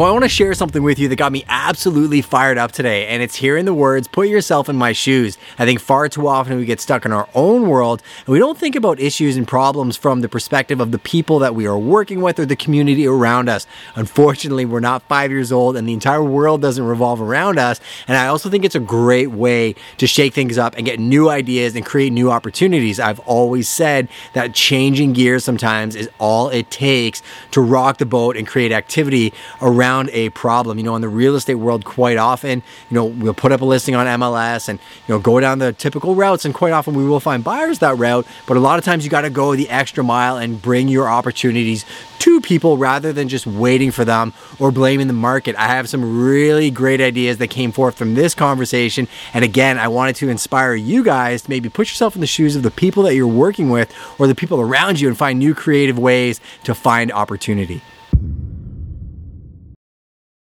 So I want to share something with you that got me absolutely fired up today, and it's hearing the words, put yourself in my shoes. I think far too often we get stuck in our own world and we don't think about issues and problems from the perspective of the people that we are working with or the community around us. Unfortunately, we're not five years old and the entire world doesn't revolve around us. And I also think it's a great way to shake things up and get new ideas and create new opportunities. I've always said that changing gears sometimes is all it takes to rock the boat and create activity around around a problem. You know, in the real estate world, quite often, you know, we'll put up a listing on MLS and, you know, go down the typical routes, and quite often we will find buyers that route. But a lot of times you got to go the extra mile and bring your opportunities to people rather than just waiting for them or blaming the market. I have some really great ideas that came forth from this conversation. And again, I wanted to inspire you guys to maybe put yourself in the shoes of the people that you're working with or the people around you and find new creative ways to find opportunity.